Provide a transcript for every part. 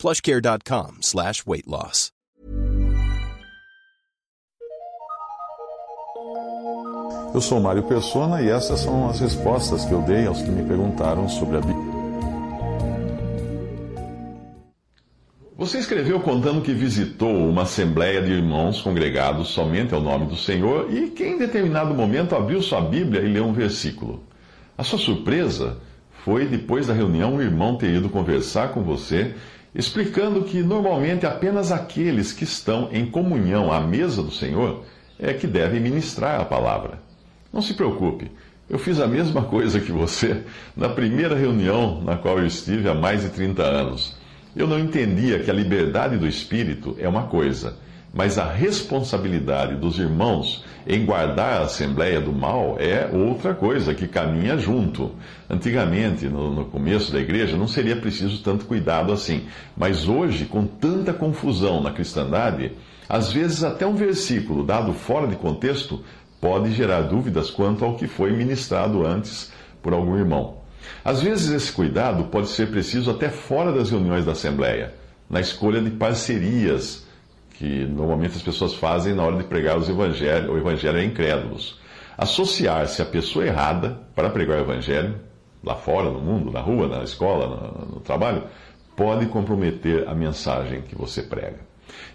plushcare.com slash weight loss. Eu sou Mário Persona e essas são as respostas que eu dei aos que me perguntaram sobre a Bíblia. Você escreveu contando que visitou uma assembleia de irmãos congregados somente ao nome do Senhor e que em determinado momento abriu sua Bíblia e leu um versículo. A sua surpresa foi depois da reunião um irmão ter ido conversar com você, explicando que normalmente apenas aqueles que estão em comunhão à mesa do Senhor é que devem ministrar a palavra. Não se preocupe, eu fiz a mesma coisa que você na primeira reunião na qual eu estive há mais de 30 anos. Eu não entendia que a liberdade do espírito é uma coisa, mas a responsabilidade dos irmãos em guardar a Assembleia do Mal é outra coisa que caminha junto. Antigamente, no, no, começo da igreja, não seria preciso tanto cuidado assim. Mas hoje, com tanta confusão na cristandade, às vezes até um versículo dado fora de contexto pode gerar dúvidas quanto ao que foi ministrado antes por algum irmão. Às vezes, esse cuidado pode ser preciso até fora das reuniões da Assembleia, na escolha de parcerias que normalmente as pessoas fazem na hora de pregar os evangelho, o evangelho a incrédulos. Associar-se à pessoa errada para pregar o evangelho, lá fora, no mundo, na rua, na escola, no, no trabalho, pode comprometer a mensagem que você prega.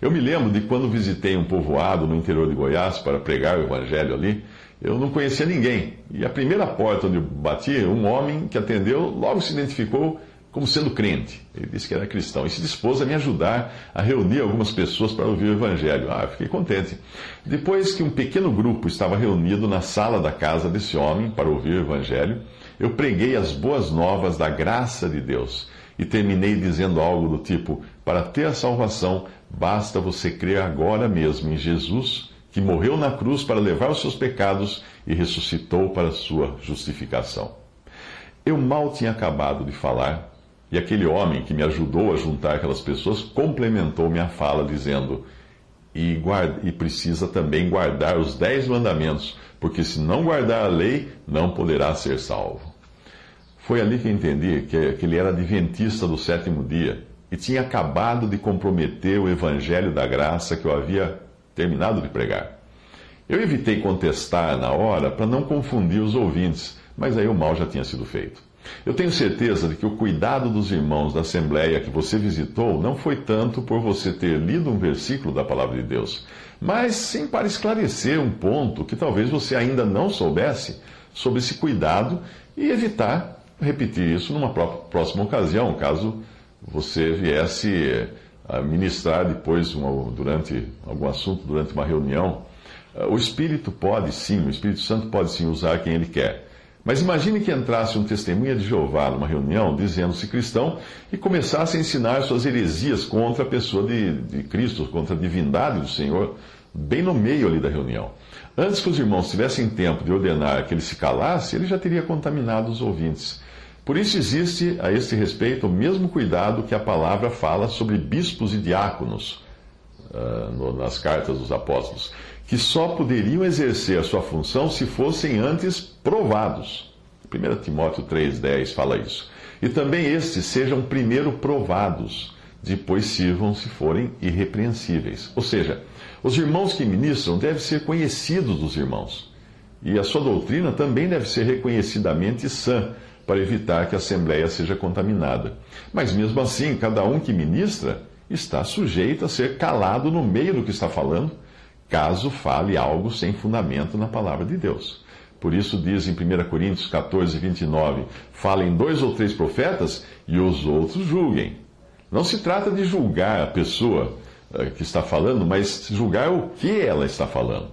Eu me lembro de quando visitei um povoado no interior de Goiás para pregar o evangelho ali, eu não conhecia ninguém. E a primeira porta onde eu bati, um homem que atendeu logo se identificou como sendo crente. Ele disse que era cristão e se dispôs a me ajudar a reunir algumas pessoas para ouvir o evangelho. Ah, fiquei contente. Depois que um pequeno grupo estava reunido na sala da casa desse homem para ouvir o evangelho, eu preguei as boas novas da graça de Deus e terminei dizendo algo do tipo: para ter a salvação, basta você crer agora mesmo em Jesus que morreu na cruz para levar os seus pecados e ressuscitou para a sua justificação. Eu mal tinha acabado de falar, e aquele homem que me ajudou a juntar aquelas pessoas complementou minha fala, dizendo: e, guarda, e precisa também guardar os dez mandamentos, porque se não guardar a lei, não poderá ser salvo. Foi ali que entendi que, que ele era adventista do sétimo dia e tinha acabado de comprometer o evangelho da graça que eu havia terminado de pregar. Eu evitei contestar na hora para não confundir os ouvintes, mas aí o mal já tinha sido feito. Eu tenho certeza de que o cuidado dos irmãos da Assembleia que você visitou não foi tanto por você ter lido um versículo da Palavra de Deus, mas sim para esclarecer um ponto que talvez você ainda não soubesse sobre esse cuidado e evitar repetir isso numa próxima ocasião, caso você viesse a ministrar depois, uma, durante algum assunto, durante uma reunião, o Espírito pode sim, o Espírito Santo pode sim usar quem ele quer. Mas imagine que entrasse um testemunha de Jeová numa reunião, dizendo-se cristão, e começasse a ensinar suas heresias contra a pessoa de, de Cristo, contra a divindade do Senhor, bem no meio ali da reunião. Antes que os irmãos tivessem tempo de ordenar que ele se calasse, ele já teria contaminado os ouvintes. Por isso existe a este respeito o mesmo cuidado que a palavra fala sobre bispos e diáconos no, nas cartas dos apóstolos, que só poderiam exercer a sua função se fossem antes provados. 1 Timóteo 3,10 fala isso. E também estes sejam primeiro provados, depois sirvam se forem irrepreensíveis. Ou seja, os irmãos que ministram devem ser conhecidos dos irmãos. E a sua doutrina também deve ser reconhecidamente sã para evitar que a Assembleia seja contaminada. Mas mesmo assim, cada um que ministra está sujeito a ser calado no meio do que está falando, caso fale algo sem fundamento na palavra de Deus. Por isso diz em 1 Coríntios 14, 29, falem dois ou três profetas e os outros julguem. Não se trata de julgar a pessoa eh, que está falando, mas julgar o que ela está falando.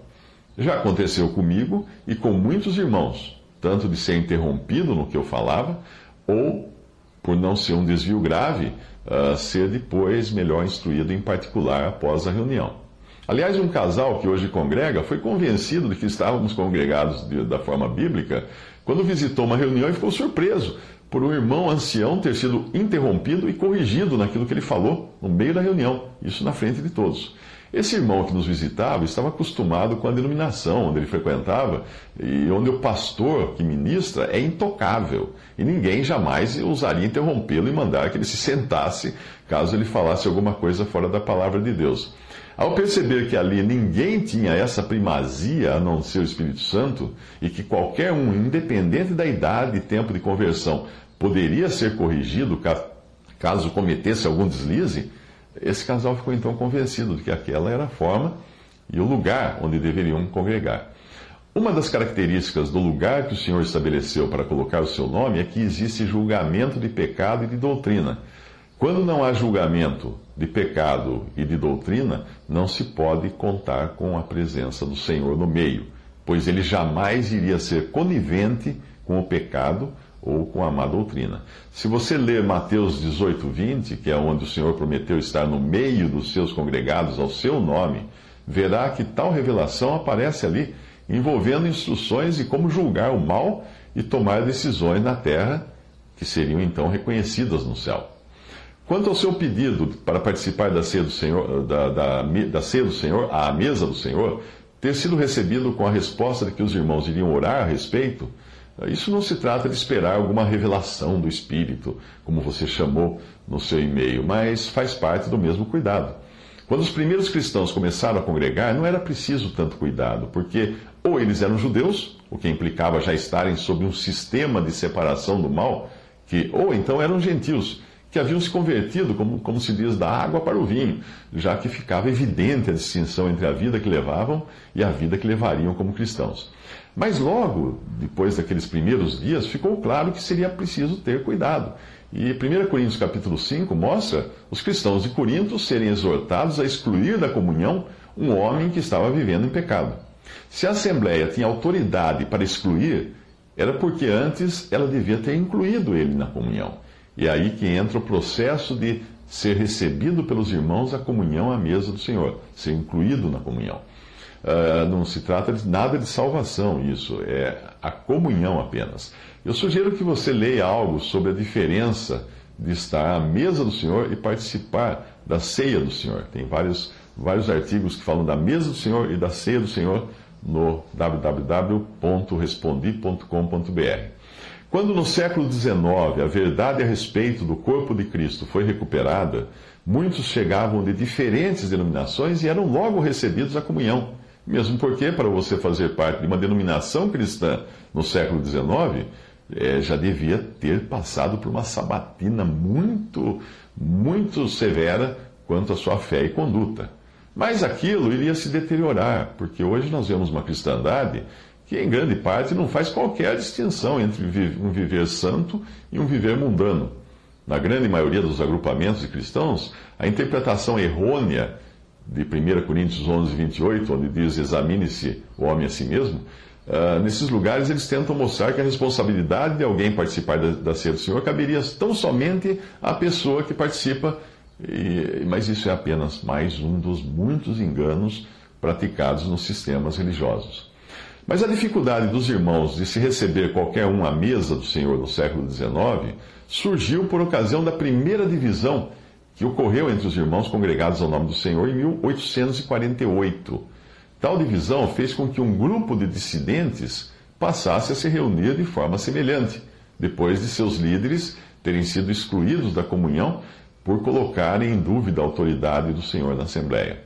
Já aconteceu comigo e com muitos irmãos tanto de ser interrompido no que eu falava, ou, por não ser um desvio grave, uh, ser depois melhor instruído em particular após a reunião. Aliás, um casal que hoje congrega foi convencido de que estávamos congregados de, da forma bíblica quando visitou uma reunião e ficou surpreso por um irmão ancião ter sido interrompido e corrigido naquilo que ele falou no meio da reunião, isso na frente de todos. Esse irmão que nos visitava estava acostumado com a denominação onde ele frequentava e onde o pastor que ministra é intocável e ninguém jamais ousaria interrompê-lo e mandar que ele se sentasse caso ele falasse alguma coisa fora da palavra de Deus. Ao perceber que ali ninguém tinha essa primazia a não ser o Espírito Santo e que qualquer um, independente da idade e tempo de conversão, poderia ser corrigido caso cometesse algum deslize, esse casal ficou então convencido de que aquela era a forma e o lugar onde deveriam congregar. Uma das características do lugar que o Senhor estabeleceu para colocar o seu nome é que existe julgamento de pecado e de doutrina. Quando não há julgamento de pecado e de doutrina, não se pode contar com a presença do Senhor no meio, pois ele jamais iria ser conivente com o pecado ou com a má doutrina. Se você ler Mateus 18, 20, que é onde o Senhor prometeu estar no meio dos seus congregados ao seu nome, verá que tal revelação aparece ali, envolvendo instruções de como julgar o mal e tomar decisões na terra que seriam então reconhecidas no céu. Quanto ao seu pedido para participar da ceia do Senhor, da, da, da ceia do Senhor, à mesa do Senhor, ter sido recebido com a resposta de que os irmãos iriam orar a respeito, isso não se trata de esperar alguma revelação do Espírito, como você chamou no seu e-mail, mas faz parte do mesmo cuidado. Quando os primeiros cristãos começaram a congregar, não era preciso tanto cuidado, porque ou eles eram judeus, o que implicava já estarem sob um sistema de separação do mal, que, ou então eram gentios, que haviam se convertido, como, como se diz, da água para o vinho, já que ficava evidente a distinção entre a vida que levavam e a vida que levariam como cristãos. Mas logo, depois daqueles primeiros dias, ficou claro que seria preciso ter cuidado. E 1 Coríntios capítulo 5 mostra os cristãos de Corinto serem exortados a excluir da comunhão um homem que estava vivendo em pecado. Se a Assembleia tinha autoridade para excluir, era porque antes ela devia ter incluído ele na comunhão. E é aí que entra o processo de ser recebido pelos irmãos a comunhão à mesa do Senhor, ser incluído na comunhão. Uh, não se trata de nada de salvação, isso é a comunhão apenas. Eu sugiro que você leia algo sobre a diferença de estar à mesa do Senhor e participar da ceia do Senhor. Tem vários, vários artigos que falam da mesa do Senhor e da ceia do Senhor no www.respondi.com.br. Quando no século XIX a verdade a respeito do corpo de Cristo foi recuperada, muitos chegavam de diferentes denominações e eram logo recebidos à comunhão. Mesmo porque, para você fazer parte de uma denominação cristã no século XIX, é, já devia ter passado por uma sabatina muito, muito severa quanto à sua fé e conduta. Mas aquilo iria se deteriorar, porque hoje nós vemos uma cristandade que, em grande parte, não faz qualquer distinção entre um viver santo e um viver mundano. Na grande maioria dos agrupamentos de cristãos, a interpretação errônea de 1 Coríntios 11, 28, onde diz: examine-se o homem a si mesmo, uh, nesses lugares eles tentam mostrar que a responsabilidade de alguém participar da, da ceia do Senhor caberia tão somente à pessoa que participa, e, mas isso é apenas mais um dos muitos enganos praticados nos sistemas religiosos. Mas a dificuldade dos irmãos de se receber qualquer um à mesa do Senhor no século XIX surgiu por ocasião da primeira divisão que ocorreu entre os irmãos congregados ao nome do Senhor em 1848. Tal divisão fez com que um grupo de dissidentes passasse a se reunir de forma semelhante, depois de seus líderes terem sido excluídos da comunhão por colocarem em dúvida a autoridade do Senhor na Assembleia.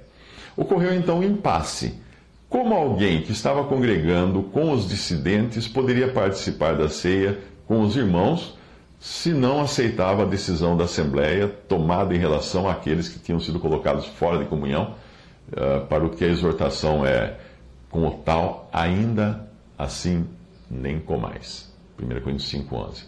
Ocorreu então um impasse. Como alguém que estava congregando com os dissidentes poderia participar da ceia com os irmãos se não aceitava a decisão da Assembleia tomada em relação àqueles que tinham sido colocados fora de comunhão, uh, para o que a exortação é, com o tal, ainda assim nem comais. 1 Coríntios 5,11.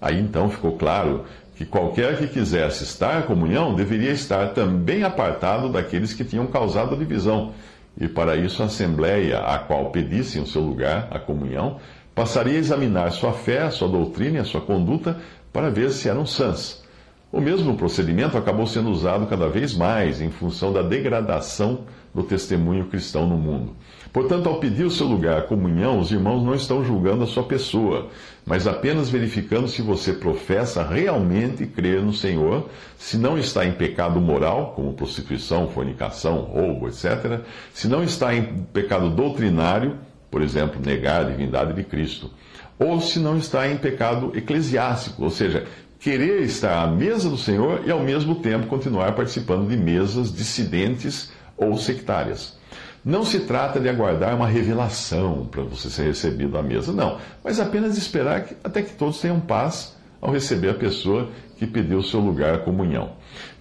Aí então ficou claro que qualquer que quisesse estar em comunhão deveria estar também apartado daqueles que tinham causado a divisão. E para isso a Assembleia, a qual pedissem o seu lugar, a comunhão, passaria a examinar sua fé, sua doutrina e a sua conduta para ver se eram sãs. O mesmo procedimento acabou sendo usado cada vez mais em função da degradação do testemunho cristão no mundo. Portanto, ao pedir o seu lugar à comunhão, os irmãos não estão julgando a sua pessoa, mas apenas verificando se você professa realmente crer no Senhor, se não está em pecado moral, como prostituição, fornicação, roubo, etc., se não está em pecado doutrinário, por exemplo, negar a divindade de Cristo, ou se não está em pecado eclesiástico, ou seja, querer estar à mesa do Senhor e ao mesmo tempo continuar participando de mesas dissidentes ou sectárias. Não se trata de aguardar uma revelação para você ser recebido à mesa, não, mas apenas esperar que, até que todos tenham paz ao receber a pessoa que pediu seu lugar à comunhão.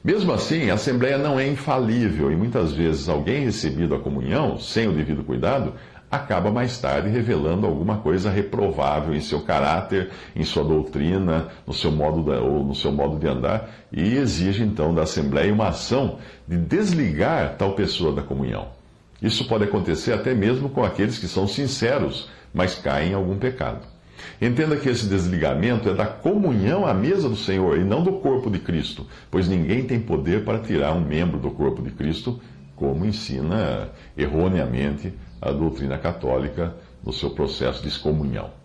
Mesmo assim, a Assembleia não é infalível e muitas vezes alguém recebido à comunhão, sem o devido cuidado, acaba mais tarde revelando alguma coisa reprovável em seu caráter, em sua doutrina, no seu modo de, ou no seu modo de andar, e exige então da Assembleia uma ação de desligar tal pessoa da comunhão. Isso pode acontecer até mesmo com aqueles que são sinceros, mas caem em algum pecado. Entenda que esse desligamento é da comunhão à mesa do Senhor e não do corpo de Cristo, pois ninguém tem poder para tirar um membro do corpo de Cristo, como ensina erroneamente a doutrina católica no seu processo de excomunhão.